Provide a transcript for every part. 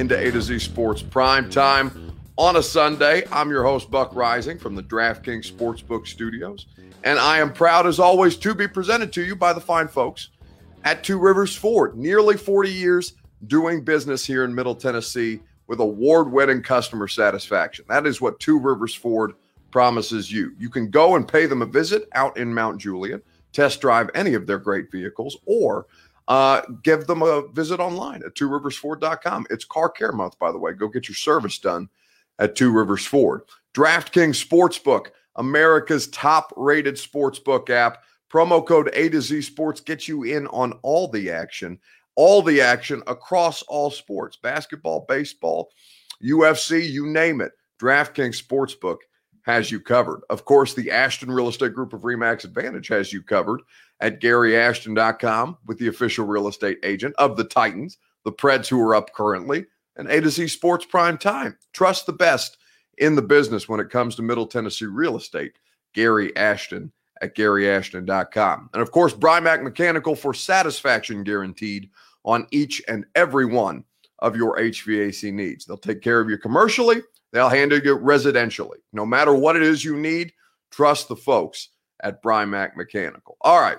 into A to Z Sports Prime Time on a Sunday. I'm your host, Buck Reising from the DraftKings Sportsbook Studios. And I am proud, as always, to be presented to you by the fine folks at Two Rivers Ford. Nearly 40 years doing business here in Middle Tennessee with award winning customer satisfaction. That is what Two Rivers Ford promises you. You can go and pay them a visit out in Mount Juliet, test drive any of their great vehicles, or uh, give them a visit online at tworiversford.com. It's car care month, by the way. Go get your service done at Two Rivers Ford. DraftKings Sportsbook, America's top rated sportsbook app. Promo code A to Z Sports gets you in on all the action, all the action across all sports basketball, baseball, UFC, you name it. DraftKings Sportsbook has you covered. Of course, the Ashton Real Estate Group of Remax Advantage has you covered at GaryAshton.com with the official real estate agent of the Titans, the Preds who are up currently, and A to Z Sports Prime Time. Trust the best in the business when it comes to Middle Tennessee real estate. Gary Ashton at GaryAshton.com. And of course, Brymak Mechanical for satisfaction guaranteed on each and every one of your HVAC needs. They'll take care of you commercially They'll handle you residentially. No matter what it is you need, trust the folks at Brymak Mechanical. All right.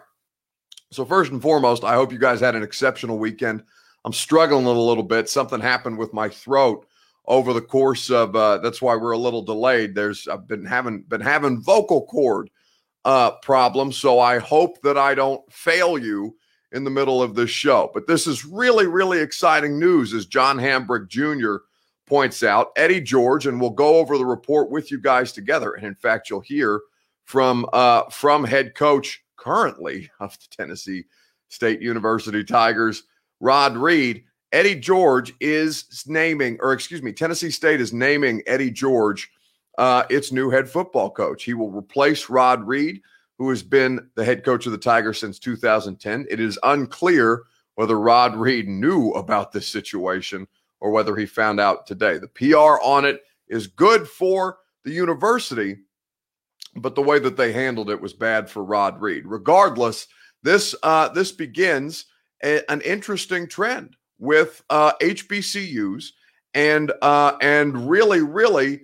So, first and foremost, I hope you guys had an exceptional weekend. I'm struggling a little bit. Something happened with my throat over the course of uh, that's why we're a little delayed. There's I've been having been having vocal cord uh, problems, so I hope that I don't fail you in the middle of this show. But this is really really exciting news as John Hambrick Jr points out, Eddie George, and we'll go over the report with you guys together. And in fact, you'll hear from uh, from head coach currently of the Tennessee State University Tigers, Rod Reed. Eddie George is naming, or excuse me, Tennessee State is naming Eddie George uh, its new head football coach. He will replace Rod Reed, who has been the head coach of the Tigers since 2010. It is unclear whether Rod Reed knew about this situation or whether he found out today. The PR on it is good for the university, but the way that they handled it was bad for Rod Reed. Regardless, this uh, this begins a, an interesting trend with uh, HBCUs and uh, and really, really,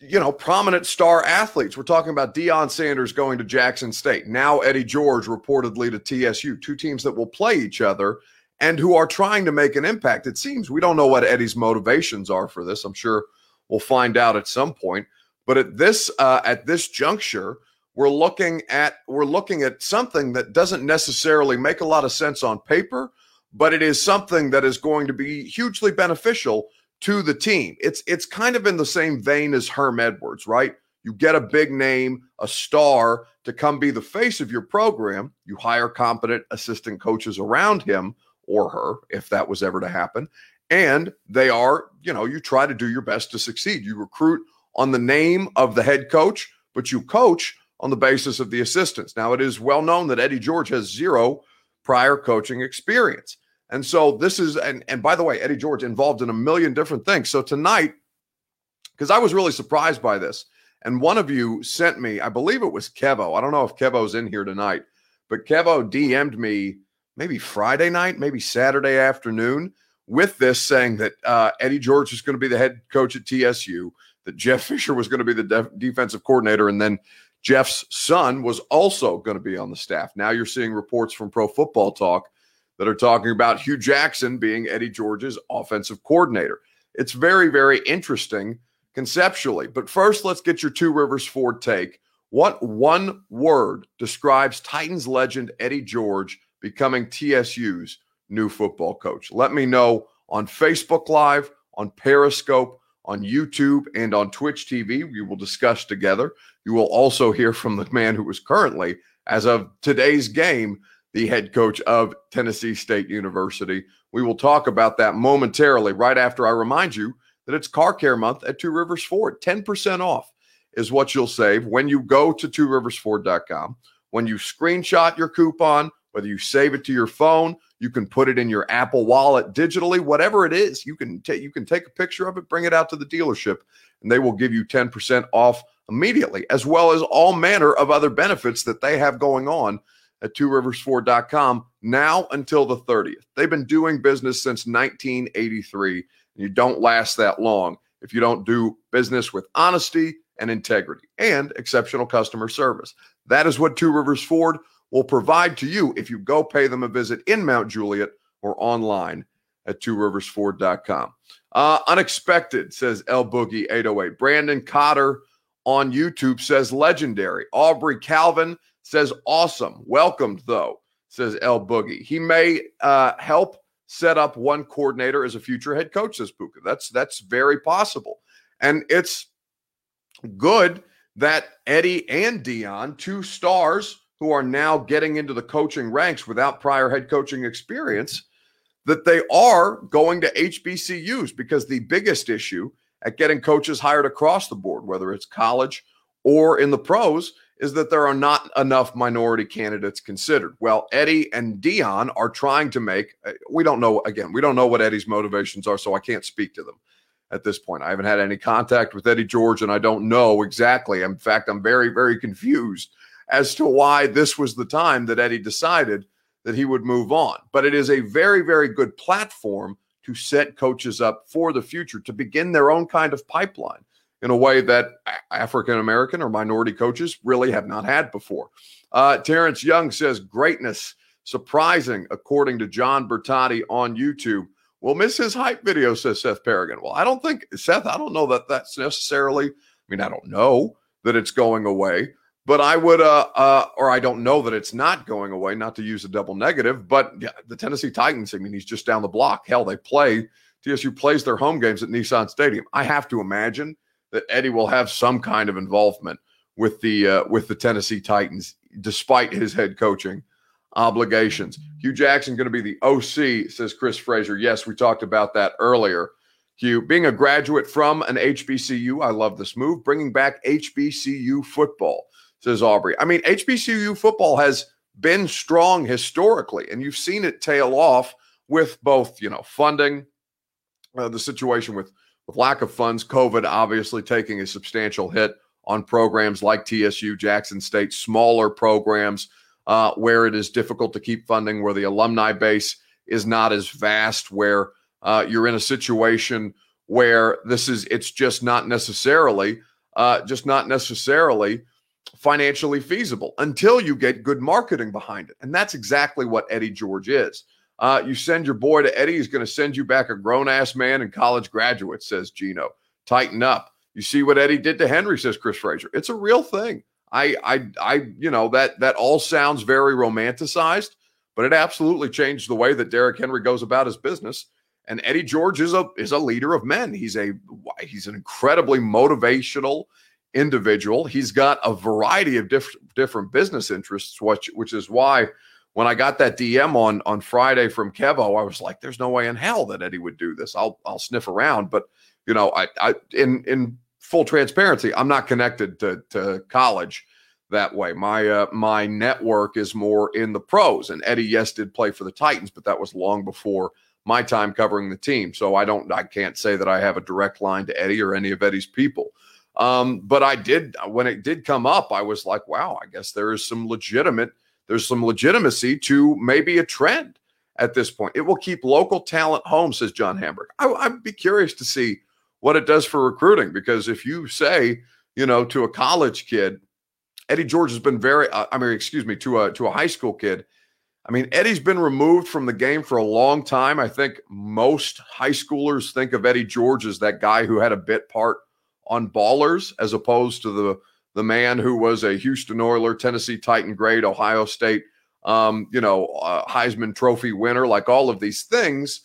you know, prominent star athletes. We're talking about Deion Sanders going to Jackson State. Now Eddie George reportedly to TSU. Two teams that will play each other and who are trying to make an impact. It seems we don't know what Eddie's motivations are for this. I'm sure we'll find out at some point. But at this uh, at this juncture, we're looking at we're looking at something that doesn't necessarily make a lot of sense on paper, but it is something that is going to be hugely beneficial to the team. It's it's kind of in the same vein as Herm Edwards, right? You get a big name, a star to come be the face of your program. You hire competent assistant coaches around him or her if that was ever to happen. And they are, you know, you try to do your best to succeed. You recruit on the name of the head coach, but you coach on the basis of the assistants. Now, it is well known that Eddie George has zero prior coaching experience. And so this is, and, and by the way, Eddie George involved in a million different things. So tonight, because I was really surprised by this, and one of you sent me, I believe it was Kevo. I don't know if Kevo's in here tonight, but Kevo DM'd me maybe Friday night, maybe Saturday afternoon, with this saying that uh, Eddie George is going to be the head coach at TSU, that Jeff Fisher was going to be the def- defensive coordinator, and then Jeff's son was also going to be on the staff. Now you're seeing reports from Pro Football Talk that are talking about Hue Jackson being Eddie George's offensive coordinator. It's very, very interesting conceptually. But first, let's get your Two Rivers Ford take. What one word describes Titans legend Eddie George becoming TSU's new football coach. Let me know on Facebook Live, on Periscope, on YouTube, and on Twitch TV. We will discuss together. You will also hear from the man who is currently, as of today's game, the head coach of Tennessee State University. We will talk about that momentarily, right after I remind you that it's car care month at Two Rivers Ford. 10% off is what you'll save when you go to tworiversford.com. When you screenshot your coupon, whether you save it to your phone, you can put it in your Apple Wallet digitally, whatever it is, you can take you can take a picture of it, bring it out to the dealership, and they will give you 10% off immediately, as well as all manner of other benefits that they have going on at tworiversford.com now until the 30th. They've been doing business since 1983, and you don't last that long if you don't do business with honesty and integrity and exceptional customer service. That is what Two Rivers Ford will provide to you if you go pay them a visit in Mount Juliet or online at tworiversford.com. Uh, unexpected, says El Boogie 808. Brandon Cotter on YouTube says legendary. Aubrey Calvin says awesome. Welcomed, though, says El Boogie. He may uh, help set up one coordinator as a future head coach, says Puka. That's that's very possible. And it's good that Eddie and Deion, two stars who are now getting into the coaching ranks without prior head coaching experience, that they are going to HBCUs because the biggest issue at getting coaches hired across the board, whether it's college or in the pros, is that there are not enough minority candidates considered. Well, Eddie and Deion are trying to make, uh, we don't know, again, we don't know what Eddie's motivations are, so I can't speak to them at this point. I haven't had any contact with Eddie George, and I don't know exactly. In fact, I'm very, very confused as to why this was the time that Eddie decided that he would move on. But it is a very, very good platform to set coaches up for the future to begin their own kind of pipeline in a way that African American or minority coaches really have not had before. Uh, Terrence Young says, Greatness, surprising, according to John Bertotti on YouTube. We'll miss his hype video, says Seth Paragon. Well, I don't think, Seth, I don't know that that's necessarily, I mean, I don't know that it's going away, but I would, uh, uh, or I don't know that it's not going away, not to use a double negative, but the Tennessee Titans, I mean, he's just down the block. Hell, they play, TSU plays their home games at Nissan Stadium. I have to imagine that Eddie will have some kind of involvement with the, uh, with the Tennessee Titans, despite his head coaching obligations. Hue Jackson going to be the OC, says Chris Frazier. Yes, we talked about that earlier. Hue, being a graduate from an HBCU, I love this move. Bringing back HBCU football, says Aubrey. I mean, HBCU football has been strong historically, and you've seen it tail off with both, you know, funding, uh, the situation with with lack of funds, COVID obviously taking a substantial hit on programs like TSU, Jackson State, smaller programs uh, where it is difficult to keep funding, where the alumni base is not as vast, where uh, you're in a situation where this is it's just not necessarily uh, just not necessarily financially feasible until you get good marketing behind it, and that's exactly what Eddie George is. Uh, you send your boy to Eddie, he's going to send you back a grown ass man and college graduate, says Gino. Tighten up. You see what Eddie did to Henry, says Chris Frazier. It's a real thing. I, I, I, you know, that that all sounds very romanticized, but it absolutely changed the way that Derrick Henry goes about his business. And Eddie George is a is a leader of men. He's a he's an incredibly motivational individual. He's got a variety of different different business interests, which which is why when I got that DM on on Friday from Kevo, I was like, "There's no way in hell that Eddie would do this." I'll I'll sniff around, but you know, I I in in full transparency, I'm not connected to to college that way. My uh, my network is more in the pros. And Eddie, yes, did play for the Titans, but that was long before my time covering the team. So I don't, I can't say that I have a direct line to Eddie or any of Eddie's people. Um, but I did when it did come up, I was like, wow, I guess there is some legitimate, there's some legitimacy to maybe a trend at this point. It will keep local talent home, says John Hamburg. I, I'd be curious to see what it does for recruiting because if you say, you know, to a college kid, Eddie George has been very, uh, I mean, excuse me, to a to a high school kid. I mean, Eddie's been removed from the game for a long time. I think most high schoolers think of Eddie George as that guy who had a bit part on Ballers, as opposed to the the man who was a Houston Oiler, Tennessee Titan grade, Ohio State, um, you know, uh, Heisman Trophy winner, like all of these things.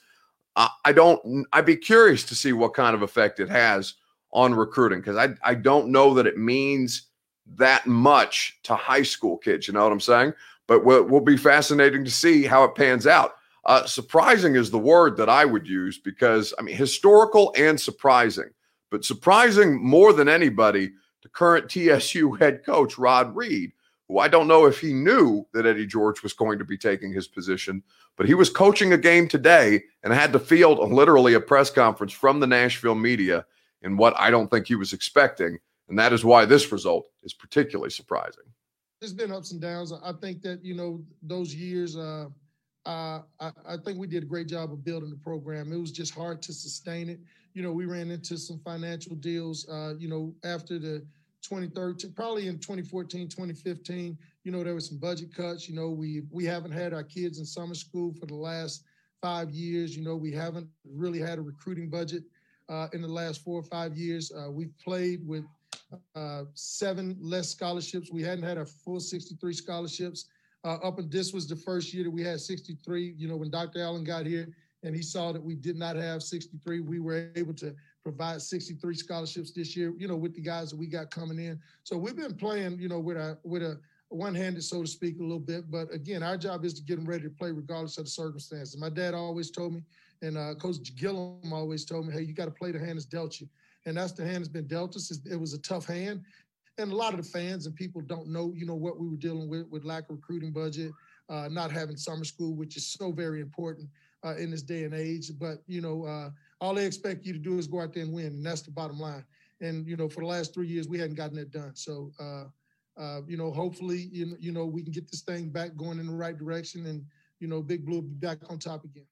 I, I don't. I'd be curious to see what kind of effect it has on recruiting because I I don't know that it means that much to high school kids. You know what I'm saying? But will, will be fascinating to see how it pans out. Uh, surprising is the word that I would use because I mean historical and surprising, but surprising more than anybody to current TSU head coach Rod Reed, who I don't know if he knew that Eddie George was going to be taking his position, but he was coaching a game today and had to field literally a press conference from the Nashville media in what I don't think he was expecting and that is why this result is particularly surprising. There's been ups and downs. I think that you know those years. Uh, uh, I, I, think we did a great job of building the program. It was just hard to sustain it. You know, we ran into some financial deals. Uh, you know, after the 2013, probably in 2014, 2015. You know, there were some budget cuts. You know, we we haven't had our kids in summer school for the last five years. You know, we haven't really had a recruiting budget uh, in the last four or five years. Uh, we've played with uh, seven less scholarships. We hadn't had a full 63 scholarships. Uh, up and this was the first year that we had 63. You know, when Dr. Allen got here and he saw that we did not have 63, we were able to provide 63 scholarships this year. You know, with the guys that we got coming in. So we've been playing, you know, with a with a one-handed, so to speak, a little bit. But again, our job is to get them ready to play regardless of the circumstances. My dad always told me, and uh, Coach Gillum always told me, "Hey, you got to play the hand that's dealt you." and that's the hand that's been dealt us. It was a tough hand, and a lot of the fans and people don't know, you know, what we were dealing with with lack of recruiting budget, uh, not having summer school, which is so very important uh, in this day and age. But you know, uh, all they expect you to do is go out there and win, and that's the bottom line. And you know, for the last three years, we hadn't gotten that done. So. Uh, uh, you know, hopefully, you, you know, we can get this thing back going in the right direction, and you know, Big Blue will be back on top again.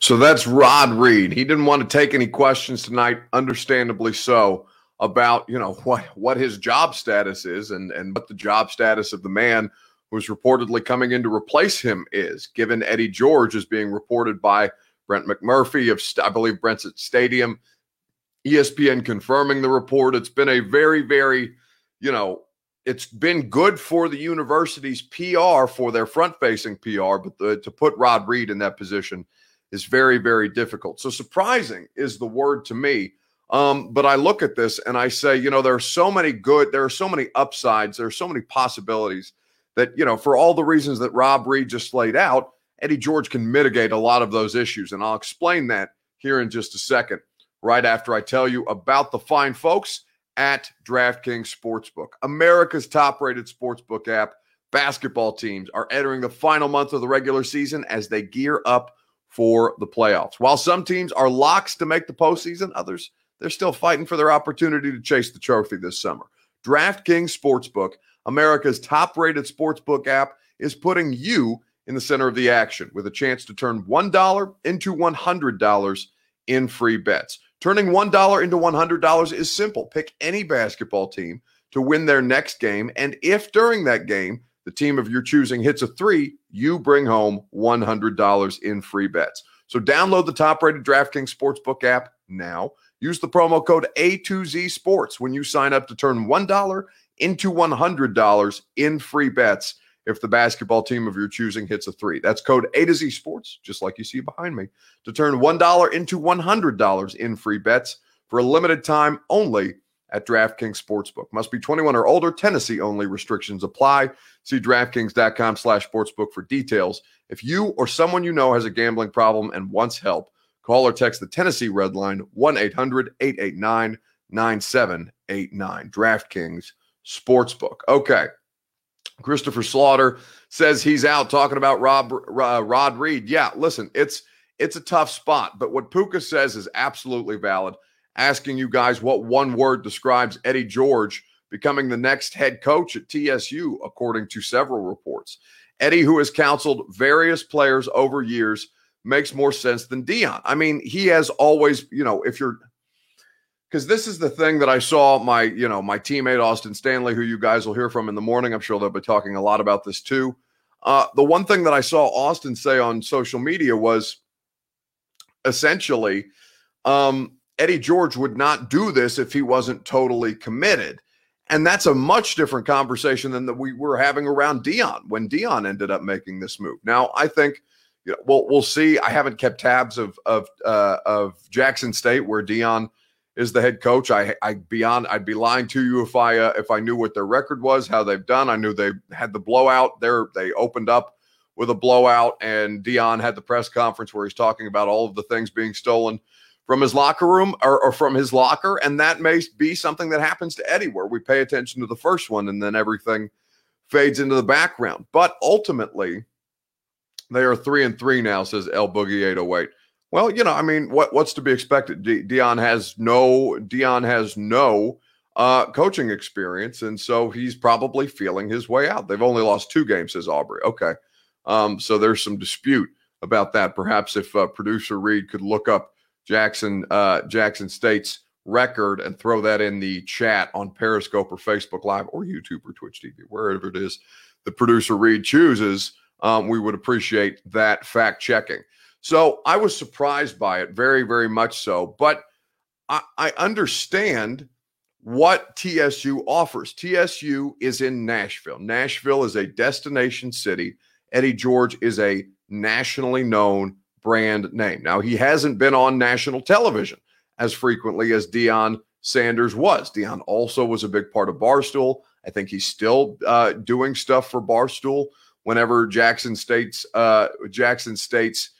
So that's Rod Reed. He didn't want to take any questions tonight, understandably so, about you know what what his job status is and and what the job status of the man who's reportedly coming in to replace him is. Given Eddie George is being reported by Brent McMurphy of I believe Brent's at Stadium, ESPN confirming the report. It's been a very very you know it's been good for the university's PR for their front facing PR, but the, to put Rod Reed in that position is very, very difficult. So surprising is the word to me. Um, but I look at this and I say, you know, there are so many good, there are so many upsides, there are so many possibilities that, you know, for all the reasons that Rob Reed just laid out, Eddie George can mitigate a lot of those issues. And I'll explain that here in just a second, right after I tell you about the fine folks at DraftKings Sportsbook, America's top rated sportsbook app. Basketball teams are entering the final month of the regular season as they gear up for the playoffs. While some teams are locks to make the postseason, others they're still fighting for their opportunity to chase the trophy this summer. DraftKings Sportsbook, America's top-rated sportsbook app, is putting you in the center of the action with a chance to turn $1 into $100 in free bets. Turning $1 into $100 is simple. Pick any basketball team to win their next game, and if during that game the team of your choosing hits a three, you bring home $100 in free bets. So download the top rated DraftKings Sportsbook app now. Use the promo code A2Z Sports when you sign up to turn $1 into $100 in free bets if the basketball team of your choosing hits a three. That's code A to Z Sports, just like you see behind me, to turn $1 into $100 in free bets for a limited time only at DraftKings Sportsbook. Must be 21 or older. Tennessee only. Restrictions apply. See DraftKings.com slash sportsbook for details. If you or someone you know has a gambling problem and wants help, call or text the Tennessee Red Line 1-800-889-9789. DraftKings Sportsbook. Okay. Christopher Slaughter says he's out talking about Rob uh, Rod Reed. Yeah, listen, it's it's a tough spot, but what Puka says is absolutely valid asking you guys what one word describes Eddie George becoming the next head coach at TSU, according to several reports. Eddie, who has counseled various players over years, makes more sense than Deion. I mean, he has always, you know, if you're because this is the thing that I saw my, you know, my teammate Austin Stanley, who you guys will hear from in the morning. I'm sure they'll be talking a lot about this too. Uh, the one thing that I saw Austin say on social media was essentially, um, Eddie George would not do this if he wasn't totally committed. And that's a much different conversation than that we were having around Deion when Deion ended up making this move. Now, I think you know, we'll we'll see. I haven't kept tabs of of uh, of Jackson State where Deion is the head coach. I I beyond I'd be lying to you if I uh, if I knew what their record was, how they've done. I knew they had the blowout. There they opened up with a blowout, and Deion had the press conference where he's talking about all of the things being stolen from his locker room or, or, from his locker. And that may be something that happens to Eddie, where we pay attention to the first one and then everything fades into the background. But ultimately, they are three and three now, says El Boogie 808. Well, you know, I mean, what what's to be expected? De- Deion has no Deion has no uh, coaching experience, and so he's probably feeling his way out. They've only lost two games, says Aubrey. Okay, um, so there's some dispute about that. Perhaps if uh, producer Reed could look up Jackson uh, Jackson State's record and throw that in the chat on Periscope or Facebook Live or YouTube or Twitch TV, wherever it is the producer Reed chooses, um, we would appreciate that fact checking. So I was surprised by it, very, very much so. But I, I understand what TSU offers. TSU is in Nashville. Nashville is a destination city. Eddie George is a nationally known brand name. Now, he hasn't been on national television as frequently as Deion Sanders was. Deion also was a big part of Barstool. I think he's still uh, doing stuff for Barstool whenever Jackson State's uh, Jackson State's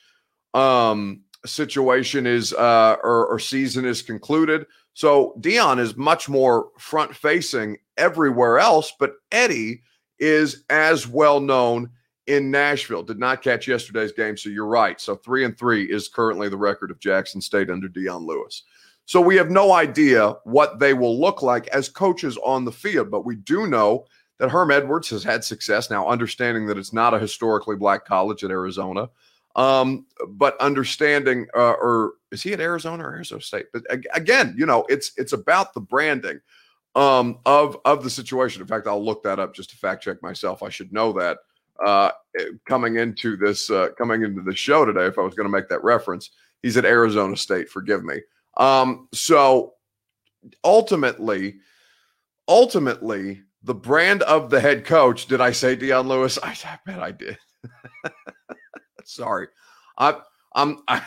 um, situation is uh, or, or season is concluded. So Deion is much more front facing everywhere else, but Eddie is as well known in Nashville. Did not catch yesterday's game, so you're right. So three and three is currently the record of Jackson State under Dion Lewis. So we have no idea what they will look like as coaches on the field, but we do know that Herm Edwards has had success now, understanding that it's not a historically black college at Arizona. Um, but understanding, uh, or is he at Arizona or Arizona State? But again, you know, it's it's about the branding um, of of the situation. In fact, I'll look that up just to fact check myself. I should know that uh, coming into this uh, coming into the show today. If I was going to make that reference, he's at Arizona State. Forgive me. Um, so ultimately, ultimately, the brand of the head coach. Did I say Dion Lewis? I, I bet I did. Sorry, I, I'm I,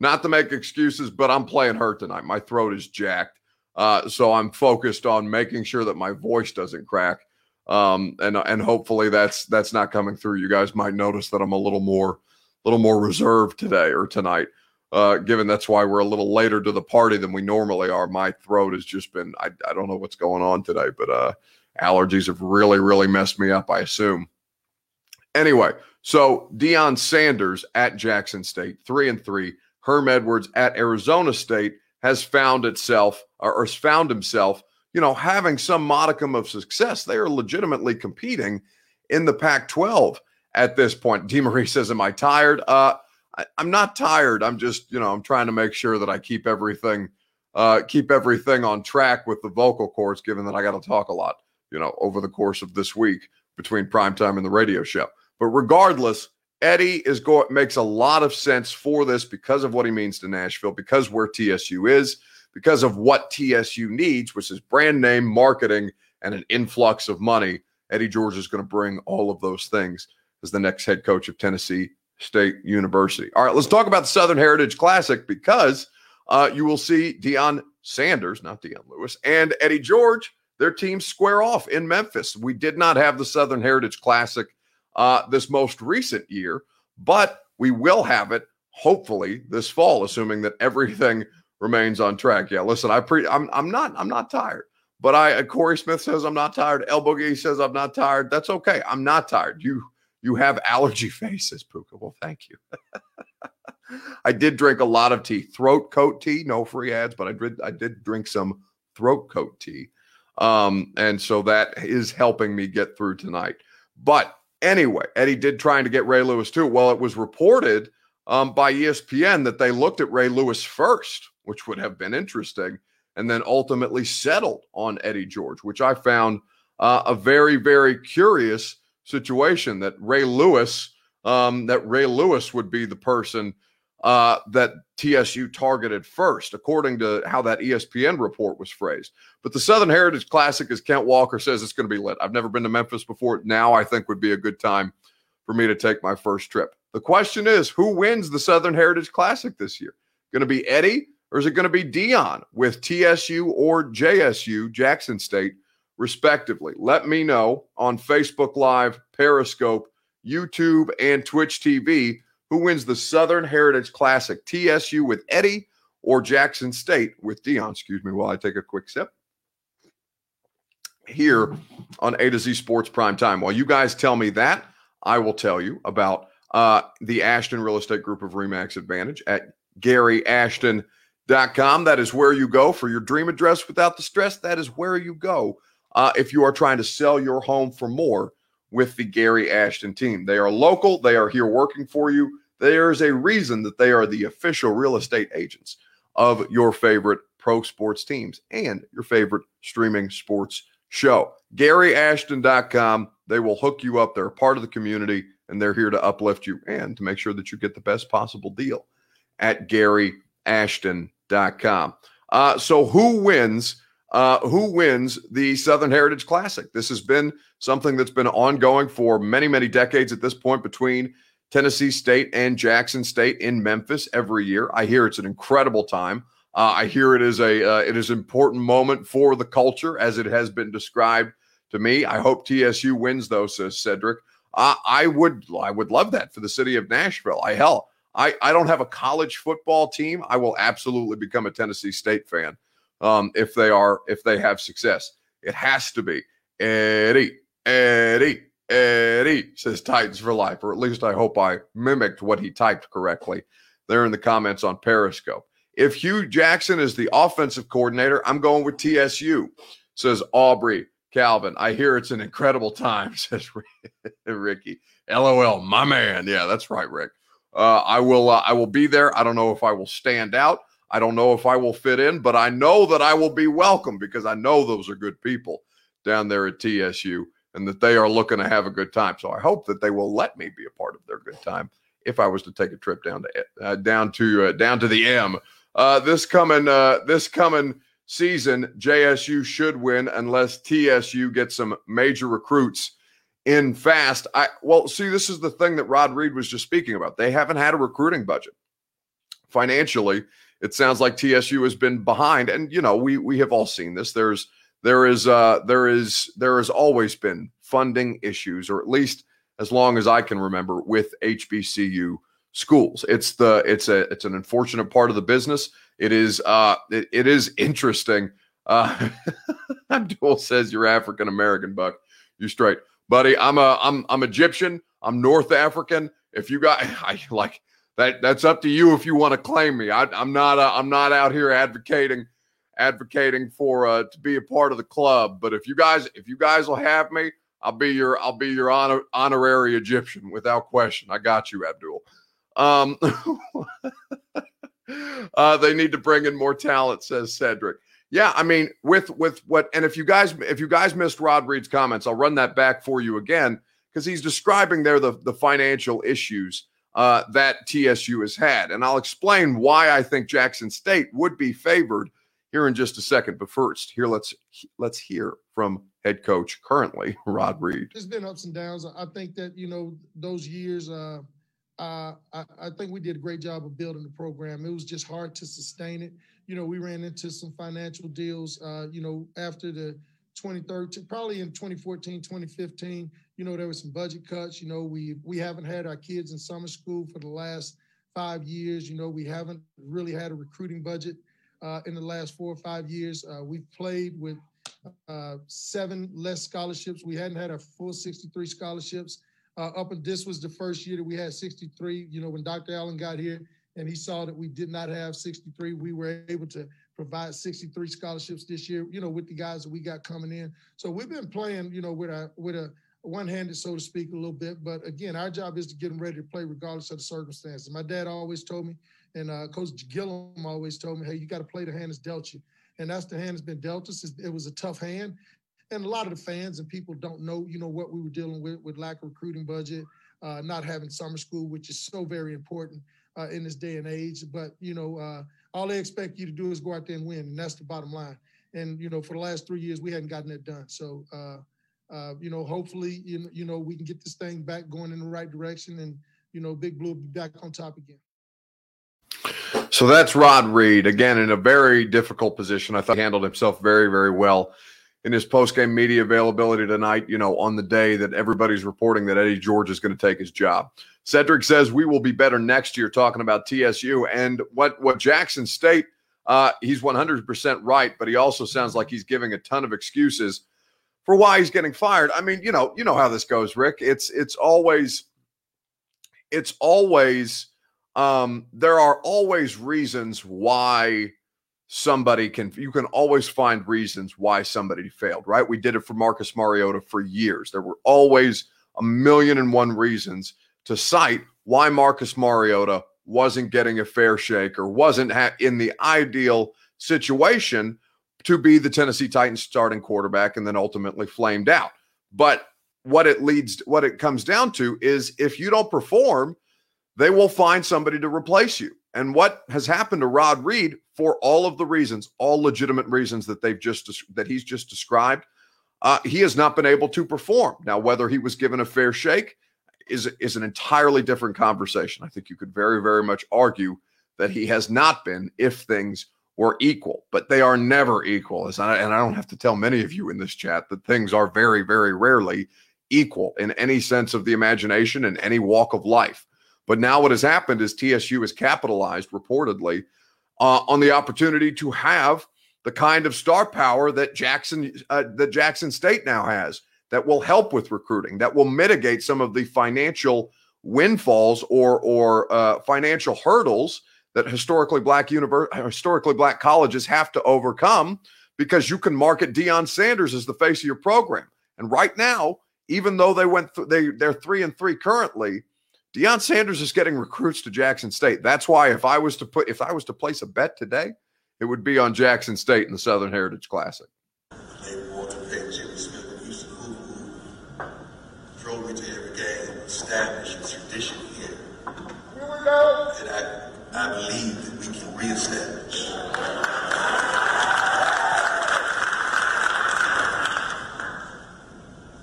not to make excuses, but I'm playing hurt tonight. My throat is jacked, uh, so I'm focused on making sure that my voice doesn't crack. Um, and and hopefully that's that's not coming through. You guys might notice that I'm a little more, a little more reserved today or tonight. Uh, given that's why we're a little later to the party than we normally are. My throat has just been, I, I don't know what's going on today, but uh, allergies have really, really messed me up, I assume. Anyway, so Deion Sanders at Jackson State, three and three. Herm Edwards at Arizona State has found itself or, or found himself, you know, having some modicum of success. They are legitimately competing in the Pac 12 at this point. D. Marie says, Am I tired? Uh, I, am not tired. I'm just, you know, I'm trying to make sure that I keep everything, uh, keep everything on track with the vocal cords, given that I got to talk a lot, you know, over the course of this week between prime time and the radio show. But regardless, Eddie is going makes a lot of sense for this because of what he means to Nashville, because where TSU is, because of what TSU needs, which is brand name marketing and an influx of money. Eddie George is going to bring all of those things as the next head coach of Tennessee State University. All right, let's talk about the Southern Heritage Classic because uh, you will see Deion Sanders, not Dion Lewis, and Eddie George, their teams square off in Memphis. We did not have the Southern Heritage Classic uh, this most recent year, but we will have it hopefully this fall, assuming that everything remains on track. Yeah, listen, I pre I'm I'm not I'm not tired. But I uh, Corey Smith says I'm not tired. El Boogie says I'm not tired. That's okay. I'm not tired. You you have allergy faces, Puka. Well, thank you. I did drink a lot of tea, throat coat tea, no free ads, but I did I did drink some throat coat tea. Um, and so that is helping me get through tonight. But Anyway, Eddie did trying to get Ray Lewis too. Well, it was reported um, by ESPN that they looked at Ray Lewis first, which would have been interesting, and then ultimately settled on Eddie George, which I found uh, a very, very curious situation that Ray Lewis, um, that Ray Lewis would be the person uh, that TSU targeted first, according to how that ESPN report was phrased. But the Southern Heritage Classic, as Kent Walker says, it's going to be lit. I've never been to Memphis before. Now I think would be a good time for me to take my first trip. The question is, who wins the Southern Heritage Classic this year? Going to be Eddie or is it going to be Deion with TSU or JSU, Jackson State, respectively? Let me know on Facebook Live, Periscope, YouTube, and Twitch TV who wins the Southern Heritage Classic? TSU with Eddie or Jackson State with Deion? Excuse me while I take a quick sip. Here on A to Z Sports Prime Time. While you guys tell me that, I will tell you about uh, the Ashton Real Estate Group of Remax Advantage at GaryAshton.com. That is where you go for your dream address without the stress. That is where you go uh, if you are trying to sell your home for more with the Gary Ashton team. They are local, they are here working for you. There is a reason that they are the official real estate agents of your favorite pro sports teams and your favorite streaming sports show. GaryAshton.com. They will hook you up. They're part of the community and they're here to uplift you and to make sure that you get the best possible deal at GaryAshton.com. Uh, so, who wins? Uh, who wins the Southern Heritage Classic? This has been something that's been ongoing for many, many decades at this point between Tennessee State and Jackson State in Memphis every year. I hear it's an incredible time. Uh, I hear it is a uh, it is an important moment for the culture as it has been described to me. I hope TSU wins though, says Cedric. I would I would love that for the city of Nashville. I hell I I don't have a college football team. I will absolutely become a Tennessee State fan um, if they are if they have success. It has to be Eddie Eddie Eddie says Titans for life, or at least I hope I mimicked what he typed correctly there in the comments on Periscope. If Hue Jackson is the offensive coordinator, I'm going with TSU, says Aubrey Calvin. I hear it's an incredible time, says Ricky. LOL, my man. Yeah, that's right, Rick. Uh, I will. Uh, I will be there. I don't know if I will stand out. I don't know if I will fit in, but I know that I will be welcome because I know those are good people down there at TSU and that they are looking to have a good time. So I hope that they will let me be a part of their good time if I was to take a trip down to uh, down to uh, down to the M uh, this coming uh, this coming season, JSU should win unless TSU gets some major recruits in fast. I well, see, this is the thing that Rod Reed was just speaking about. They haven't had a recruiting budget financially. It sounds like TSU has been behind, and you know we we have all seen this. There's there is uh there is there has always been funding issues, or at least as long as I can remember, with HBCU schools. It's the it's a it's an unfortunate part of the business. It is uh it, it is interesting. Uh Abdul says you're African American, Buck. You straight. Buddy, I'm a I'm I'm Egyptian. I'm North African. If you got I like that that's up to you if you want to claim me. I, am not uh, I'm not out here advocating advocating for uh to be a part of the club. But if you guys if you guys will have me, I'll be your I'll be your honor, honorary Egyptian without question. I got you, Abdul. Um, uh, they need to bring in more talent, says Cedric. Yeah, I mean, with with what, and if you guys if you guys missed Rod Reed's comments, I'll run that back for you again because he's describing there the the financial issues uh, that TSU has had, and I'll explain why I think Jackson State would be favored here in just a second. But first, here let's let's hear from head coach currently Rod Reed. It's been ups and downs. I think that you know those years. Uh, uh, I, I, think we did a great job of building the program. It was just hard to sustain it. You know, we ran into some financial deals, uh, you know, after the 2013, probably in 2014, 2015, you know, there were some budget cuts. You know, we we haven't had our kids in summer school for the last five years. You know, we haven't really had a recruiting budget in the last four or five years. Uh, we've played with uh, seven less scholarships. We hadn't had a full 63 scholarships uh, up and this was the first year that we had 63. You know, when Dr. Allen got here and he saw that we did not have 63, we were able to provide 63 scholarships this year. You know, with the guys that we got coming in. So we've been playing, you know, with a with a one-handed, so to speak, a little bit. But again, our job is to get them ready to play regardless of the circumstances. My dad always told me, and uh, Coach Gillum always told me, hey, you got to play the hand that's dealt you. And that's the hand that's been dealt us. It was a tough hand and a lot of the fans and people don't know, you know, what we were dealing with with lack of recruiting budget, uh, not having summer school, which is so very important uh, in this day and age. But you know, uh, all they expect you to do is go out there and win, and that's the bottom line. And you know, for the last three years, we hadn't gotten it done. So, uh, uh, you know, hopefully, you know, you know, we can get this thing back going in the right direction, and you know, Big Blue will be back on top again. So that's Rod Reed again in a very difficult position. I thought he handled himself very, very well in his post-game media availability tonight, you know, on the day that everybody's reporting that Eddie George is going to take his job. Cedric says we will be better next year talking about TSU and what what Jackson State uh, he's 100% right, but he also sounds like he's giving a ton of excuses for why he's getting fired. I mean, you know, you know how this goes, Rick. It's it's always it's always um, there are always reasons why somebody can you can always find reasons why somebody failed, right? We did it for Marcus Mariota for years. There were always a million and one reasons to cite why Marcus Mariota wasn't getting a fair shake or wasn't ha- in the ideal situation to be the Tennessee Titans starting quarterback and then ultimately flamed out. But what it leads what it comes down to is if you don't perform, they will find somebody to replace you. And what has happened to Rod Reed for all of the reasons, all legitimate reasons that they've just that he's just described, uh, he has not been able to perform. Now, whether he was given a fair shake is is an entirely different conversation. I think you could very, very much argue that he has not been if things were equal, but they are never equal. As I, and I don't have to tell many of you in this chat that things are very, very rarely equal in any sense of the imagination in any walk of life. But now what has happened is TSU has capitalized reportedly uh, on the opportunity to have the kind of star power that Jackson uh, that Jackson State now has that will help with recruiting, that will mitigate some of the financial windfalls or or uh, financial hurdles that historically black historically black colleges have to overcome because you can market Deion Sanders as the face of your program. And right now, even though they went th- they they're three and three currently, Deion Sanders is getting recruits to Jackson State. That's why if I was to put if I was to place a bet today, it would be on Jackson State in the Southern Heritage Classic. drove me to every game, established a tradition here. Here we go. And I, I believe that we can reestablish.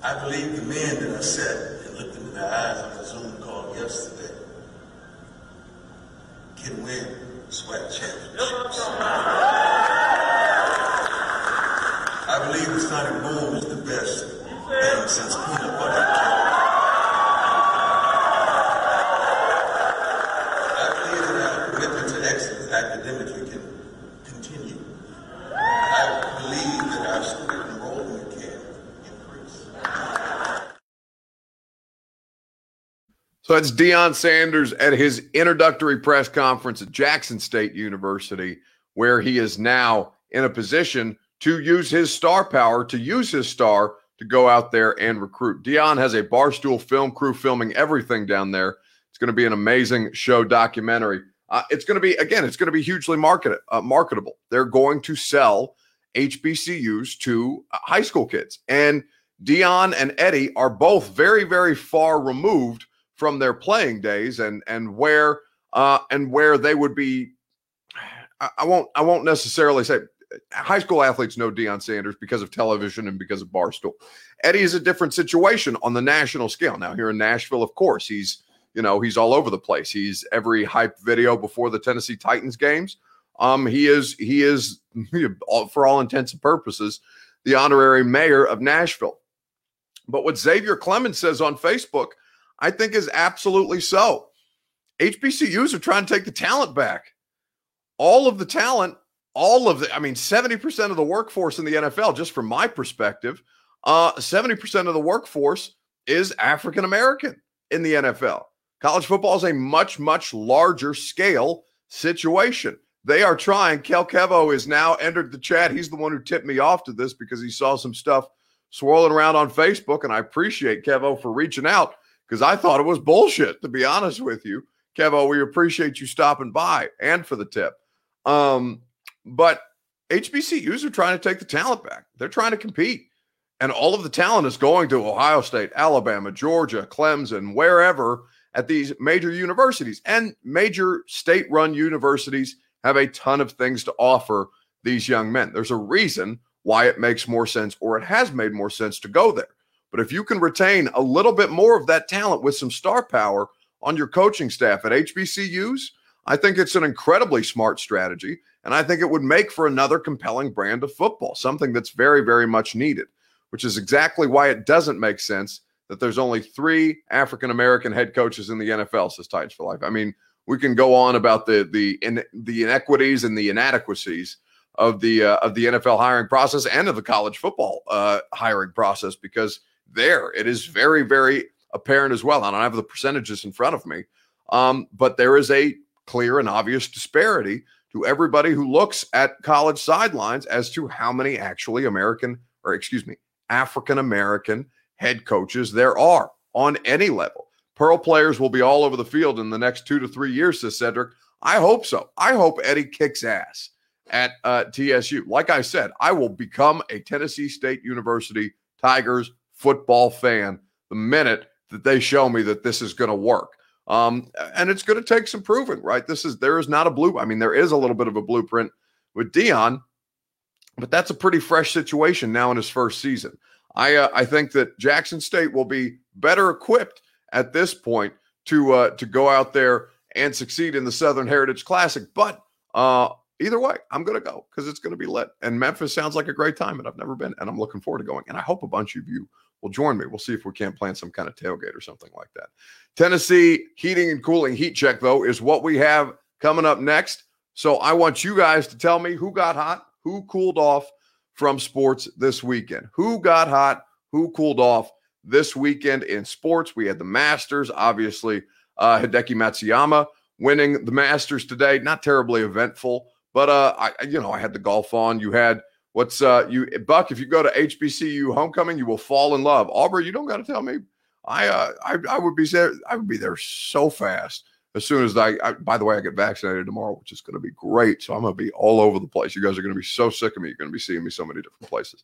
I believe the men that I sat and looked into their eyes on the Zoom call yesterday can win SWAC championships. I believe the Sonic Boom is the best thing since peanut butter. I believe that our commitment to excellence academically can continue. I believe that our student enrollment can increase. So that's Deion Sanders at his introductory press conference at Jackson State University, where he is now in a position to use his star power, to use his star to go out there and recruit. Deion has a barstool film crew filming everything down there. It's going to be an amazing show documentary. Uh, it's going to be again, it's going to be hugely market, uh, marketable. They're going to sell HBCUs to uh, high school kids, and Deion and Eddie are both very, very far removed from their playing days, and and where uh, and where they would be. I, I won't. I won't necessarily say high school athletes know Deion Sanders because of television and because of Barstool. Eddie is a different situation on the national scale. Now, here in Nashville, of course, he's you know he's all over the place. He's every hype video before the Tennessee Titans games. Um, he is he is for all intents and purposes the honorary mayor of Nashville. But what Xavier Clemens says on Facebook, I think is absolutely so. HBCUs are trying to take the talent back. All of the talent all of the, I mean, 70% of the workforce in the NFL, just from my perspective, uh, 70% of the workforce is African American in the NFL. College football is a much, much larger scale situation. They are trying. Kel Kevo is now entered the chat. He's the one who tipped me off to this because he saw some stuff swirling around on Facebook. And I appreciate Kevo for reaching out because I thought it was bullshit, to be honest with you. Kevo, we appreciate you stopping by and for the tip. Um, but HBCUs are trying to take the talent back. They're trying to compete. And all of the talent is going to Ohio State, Alabama, Georgia, Clemson, wherever at these major universities. And major state run universities have a ton of things to offer these young men. There's a reason why it makes more sense or it has made more sense to go there. But if you can retain a little bit more of that talent with some star power on your coaching staff at HBCUs, I think it's an incredibly smart strategy. And I think it would make for another compelling brand of football, something that's very, very much needed, which is exactly why it doesn't make sense that there's only three African American head coaches in the NFL, says Titans for Life. I mean, we can go on about the the in, the inequities and the inadequacies of the uh, of the NFL hiring process and of the college football uh, hiring process because there it is very very apparent as well. I don't have the percentages in front of me, um, but there is a clear and obvious disparity to everybody who looks at college sidelines as to how many actually American, or excuse me, African American head coaches there are on any level. Pearl players will be all over the field in the next two to three years, says Cedric. I hope so. I hope Eddie kicks ass at uh, TSU. Like I said, I will become a Tennessee State University Tigers football fan the minute that they show me that this is going to work. Um, and it's going to take some proving, right? This is there is not a blue. I mean, there is a little bit of a blueprint with Deion, but that's a pretty fresh situation now in his first season. I uh, I think that Jackson State will be better equipped at this point to uh, to go out there and succeed in the Southern Heritage Classic. But uh, either way, I'm going to go because it's going to be lit. And Memphis sounds like a great time, and I've never been, and I'm looking forward to going. And I hope a bunch of you will join me. We'll see if we can't plan some kind of tailgate or something like that. Tennessee heating and cooling heat check, though, is what we have coming up next. So I want you guys to tell me who got hot, who cooled off from sports this weekend. Who got hot, who cooled off this weekend in sports? We had the Masters, obviously, uh, Hideki Matsuyama winning the Masters today. Not terribly eventful, but uh, I, you know, I had the golf on. You had What's uh you Buck? If you go to HBCU homecoming, you will fall in love. Aubrey, you don't got to tell me. I uh I, I would be there. I would be there so fast as soon as I, I by the way I get vaccinated tomorrow, which is going to be great. So I'm going to be all over the place. You guys are going to be so sick of me. You're going to be seeing me so many different places.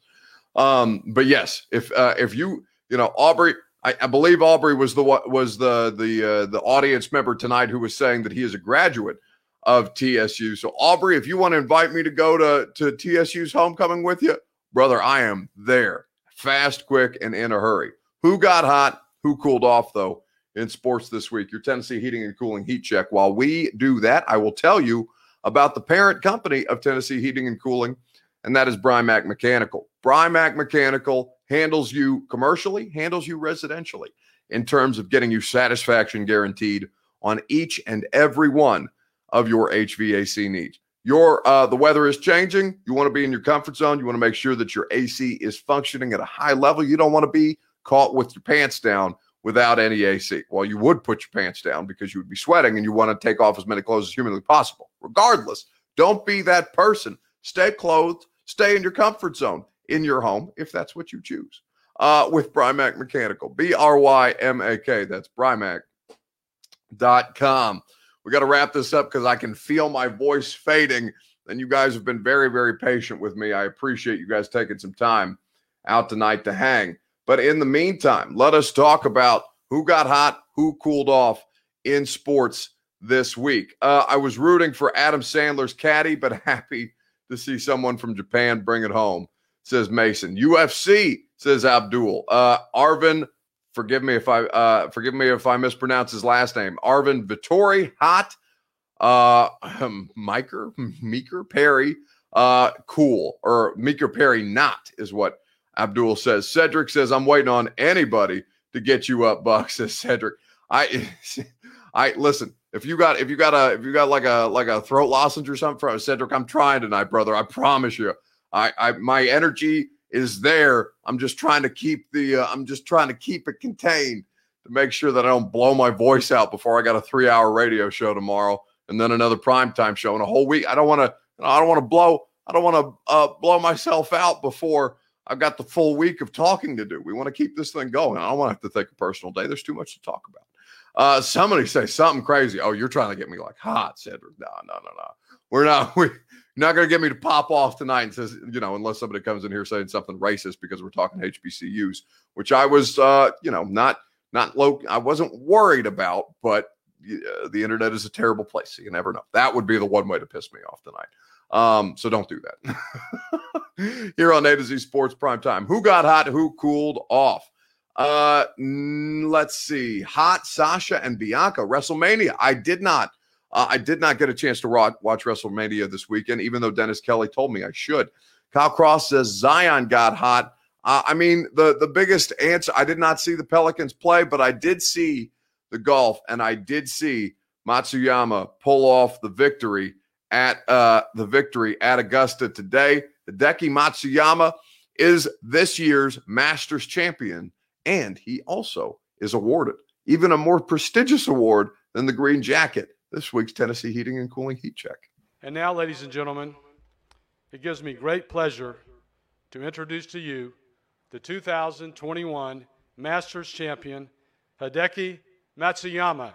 Um, but yes, if uh, if you you know Aubrey, I, I believe Aubrey was the was the the uh, the audience member tonight who was saying that he is a graduate of TSU. So, Aubrey, if you want to invite me to go to, to TSU's homecoming with you, brother, I am there fast, quick, and in a hurry. Who got hot? Who cooled off, though, in sports this week? Your Tennessee Heating and Cooling Heat Check. While we do that, I will tell you about the parent company of Tennessee Heating and Cooling, and that is Brymak Mechanical. Brymak Mechanical handles you commercially, handles you residentially in terms of getting you satisfaction guaranteed on each and every one of your HVAC needs. Your uh, the weather is changing. You want to be in your comfort zone. You want to make sure that your AC is functioning at a high level. You don't want to be caught with your pants down without any AC. Well, you would put your pants down because you would be sweating and you want to take off as many clothes as humanly possible. Regardless, don't be that person. Stay clothed, stay in your comfort zone in your home if that's what you choose. Uh, with Brymak Mechanical, B R Y M A K. That's Brymak.com we got to wrap this up because I can feel my voice fading. And you guys have been very, very patient with me. I appreciate you guys taking some time out tonight to hang. But in the meantime, let us talk about who got hot, who cooled off in sports this week. Uh, I was rooting for Adam Sandler's caddy, but happy to see someone from Japan bring it home, says Mason. UFC, says Abdul. Uh, Arvin forgive me if I uh, forgive me if I mispronounce his last name. Arvin Vettori, hot. Uh, Miker, Meeker Perry, uh, cool, or Meeker Perry, not is what Abdul says. Cedric says, I'm waiting on anybody to get you up, Buck, says Cedric. I, I listen. If you got, if you got a, if you got like a, like a throat lozenge or something Cedric, I'm trying tonight, brother. I promise you. I, I, my energy is there. I'm just trying to keep the uh, I'm just trying to keep it contained to make sure that I don't blow my voice out before I got a 3-hour radio show tomorrow and then another primetime show in a whole week. I don't want to I don't want to blow I don't want to uh, blow myself out before I've got the full week of talking to do. We want to keep this thing going. I don't want to have to take a personal day. There's too much to talk about. Uh, somebody say something crazy. Oh, you're trying to get me like hot, Cedric. No, no, no, no. We're not. We you're not going to get me to pop off tonight and says, you know, unless somebody comes in here saying something racist because we're talking HBCUs, which I was, uh, you know, not not low. I wasn't worried about, but uh, the internet is a terrible place. So you never know. That would be the one way to piss me off tonight. Um, so don't do that. Here on A to Z Sports Prime Time. Who got hot? Who cooled off? Uh, let's see. Hot Sasha and Bianca WrestleMania. I did not uh, I did not get a chance to watch WrestleMania this weekend, even though Dennis Kelly told me I should. Kyle Cross says Zion got hot. Uh, I mean, the the biggest answer. I did not see the Pelicans play, but I did see the golf, and I did see Matsuyama pull off the victory at uh, the victory at Augusta today. Hideki Matsuyama is this year's Masters champion, and he also is awarded even a more prestigious award than the Green Jacket this week's Tennessee Heating and Cooling Heat Check. And now, ladies and gentlemen, it gives me great pleasure to introduce to you the 2021 Masters champion, Hideki Matsuyama.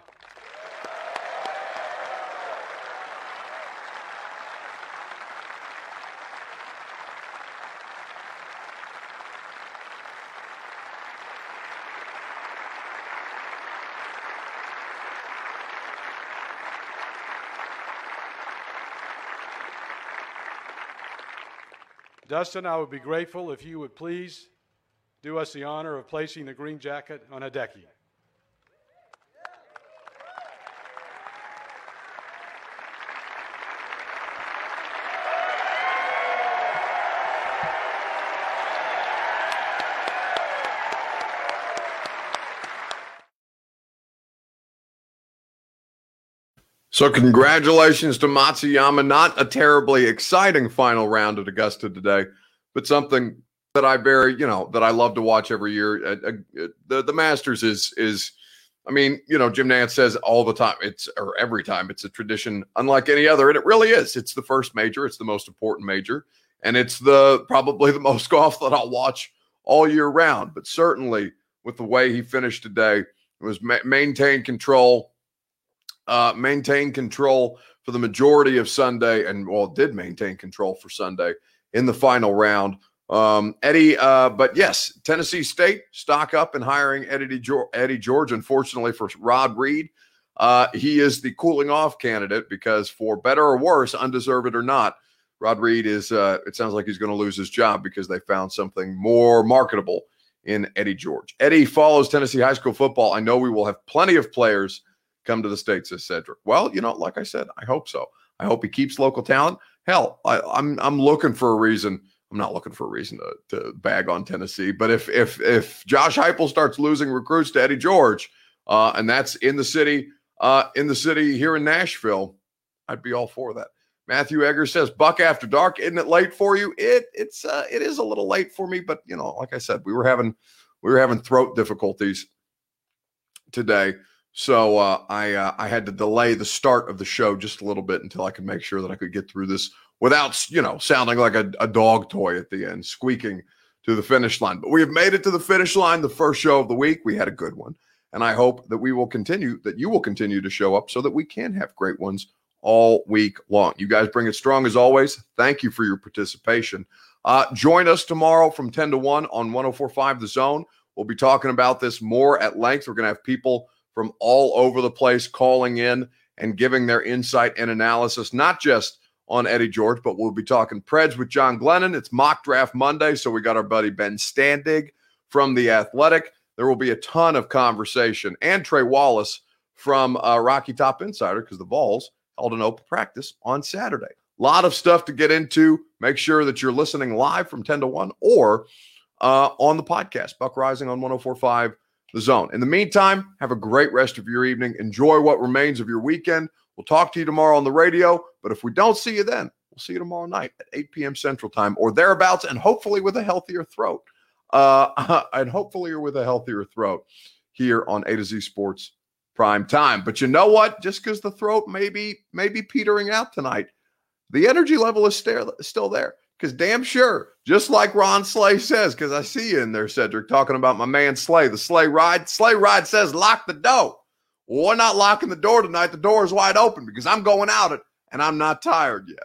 Dustin, I would be grateful if you would please do us the honor of placing the green jacket on Hideki. So, congratulations to Matsuyama. Not a terribly exciting final round at Augusta today, but something that I very, you know, that I love to watch every year. Uh, uh, the the Masters is is, I mean, you know, Jim Nantz says all the time, it's or every time, it's a tradition unlike any other, and it really is. It's the first major, it's the most important major, and it's the probably the most golf that I'll watch all year round. But certainly, with the way he finished today, it was ma- maintain control uh, maintain control for the majority of Sunday, and well, did maintain control for Sunday in the final round. Um, Eddie, uh, but yes, Tennessee State stock up in hiring Eddie George, Eddie George. Unfortunately for Rod Reed, uh, he is the cooling off candidate because, for better or worse, undeserved or not, Rod Reed is. Uh, it sounds like he's going to lose his job because they found something more marketable in Eddie George. Eddie follows Tennessee high school football. I know we will have plenty of players come to the state, says Cedric. Well, you know, like I said, I hope so. I hope he keeps local talent. Hell, I, am I'm, I'm looking for a reason. I'm not looking for a reason to, to bag on Tennessee, but if if if Josh Heupel starts losing recruits to Eddie George, uh, and that's in the city, uh, in the city here in Nashville, I'd be all for that. Matthew Egger says, "Buck after dark, isn't it late for you? It it's uh, it is a little late for me, but you know, like I said, we were having we were having throat difficulties today." So uh, I uh, I had to delay the start of the show just a little bit until I could make sure that I could get through this without you know sounding like a, a dog toy at the end, squeaking to the finish line. But we have made it to the finish line. The first show of the week, we had a good one, and I hope that we will continue. That you will continue to show up so that we can have great ones all week long. You guys bring it strong as always. Thank you for your participation. Uh, join us tomorrow from 10 to 1 on 1045 The Zone. We'll be talking about this more at length. We're going to have people from all over the place calling in and giving their insight and analysis, not just on Eddie George, but we'll be talking Preds with John Glennon. It's mock draft Monday, so we got our buddy Ben Standig from The Athletic. There will be a ton of conversation and Trey Wallace from uh, Rocky Top Insider because the Vols held an open practice on Saturday. A lot of stuff to get into. Make sure that you're listening live from 10 to 1 or uh, on the podcast, Buck Reising on 1045 the zone. In the meantime, have a great rest of your evening. Enjoy what remains of your weekend. We'll talk to you tomorrow on the radio. But if we don't see you then, we'll see you tomorrow night at 8 p.m. Central Time or thereabouts, and hopefully with a healthier throat. Uh, and hopefully you're with a healthier throat here on A to Z Sports Prime Time. But you know what? Just because the throat may be, may be petering out tonight, the energy level is still, still there. Because damn sure, just like Ron Slay says, because I see you in there, Cedric, talking about my man Slay, the Slay ride. Slay ride says lock the door. Well, we're not locking the door tonight. The door is wide open because I'm going out it and I'm not tired yet.